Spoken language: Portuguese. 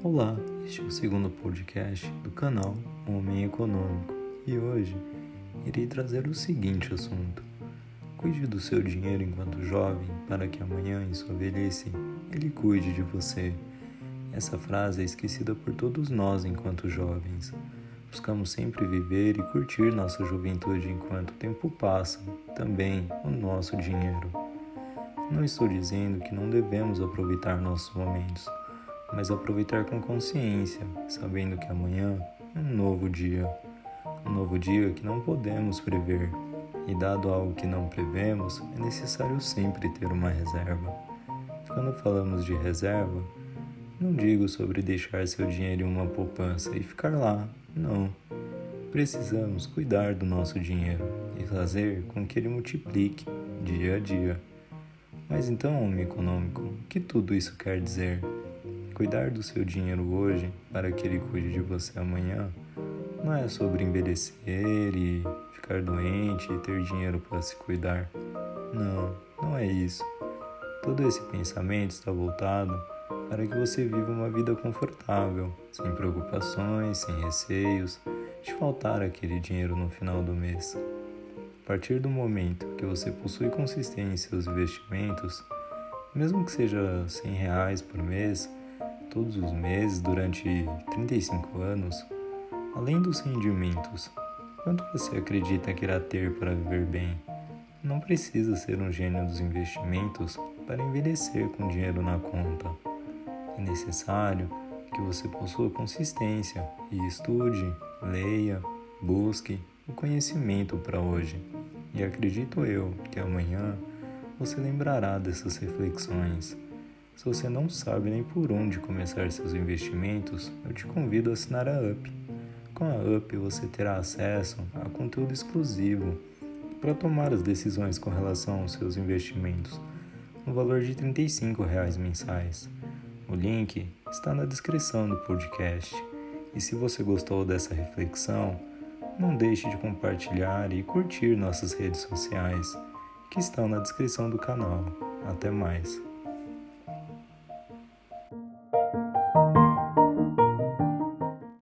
Olá, este é o segundo podcast do canal Homem Econômico e hoje irei trazer o seguinte assunto: Cuide do seu dinheiro enquanto jovem para que amanhã, em sua velhice, ele cuide de você. Essa frase é esquecida por todos nós enquanto jovens. Buscamos sempre viver e curtir nossa juventude enquanto o tempo passa, também o nosso dinheiro. Não estou dizendo que não devemos aproveitar nossos momentos mas aproveitar com consciência, sabendo que amanhã é um novo dia. Um novo dia que não podemos prever, e dado algo que não prevemos, é necessário sempre ter uma reserva. Quando falamos de reserva, não digo sobre deixar seu dinheiro em uma poupança e ficar lá, não. Precisamos cuidar do nosso dinheiro e fazer com que ele multiplique dia a dia. Mas então, homem econômico, o que tudo isso quer dizer? Cuidar do seu dinheiro hoje para que ele cuide de você amanhã não é sobre envelhecer e ficar doente e ter dinheiro para se cuidar. Não, não é isso. Todo esse pensamento está voltado para que você viva uma vida confortável, sem preocupações, sem receios de faltar aquele dinheiro no final do mês. A partir do momento que você possui consistência em seus investimentos, mesmo que seja 100 reais por mês, todos os meses durante 35 anos, além dos rendimentos, quanto você acredita que irá ter para viver bem? Não precisa ser um gênio dos investimentos para envelhecer com dinheiro na conta. É necessário que você possua consistência e estude, leia, busque o conhecimento para hoje. E acredito eu que amanhã você lembrará dessas reflexões se você não sabe nem por onde começar seus investimentos, eu te convido a assinar a UP. Com a UP você terá acesso a conteúdo exclusivo para tomar as decisões com relação aos seus investimentos, no valor de 35 reais mensais. O link está na descrição do podcast. E se você gostou dessa reflexão, não deixe de compartilhar e curtir nossas redes sociais, que estão na descrição do canal. Até mais!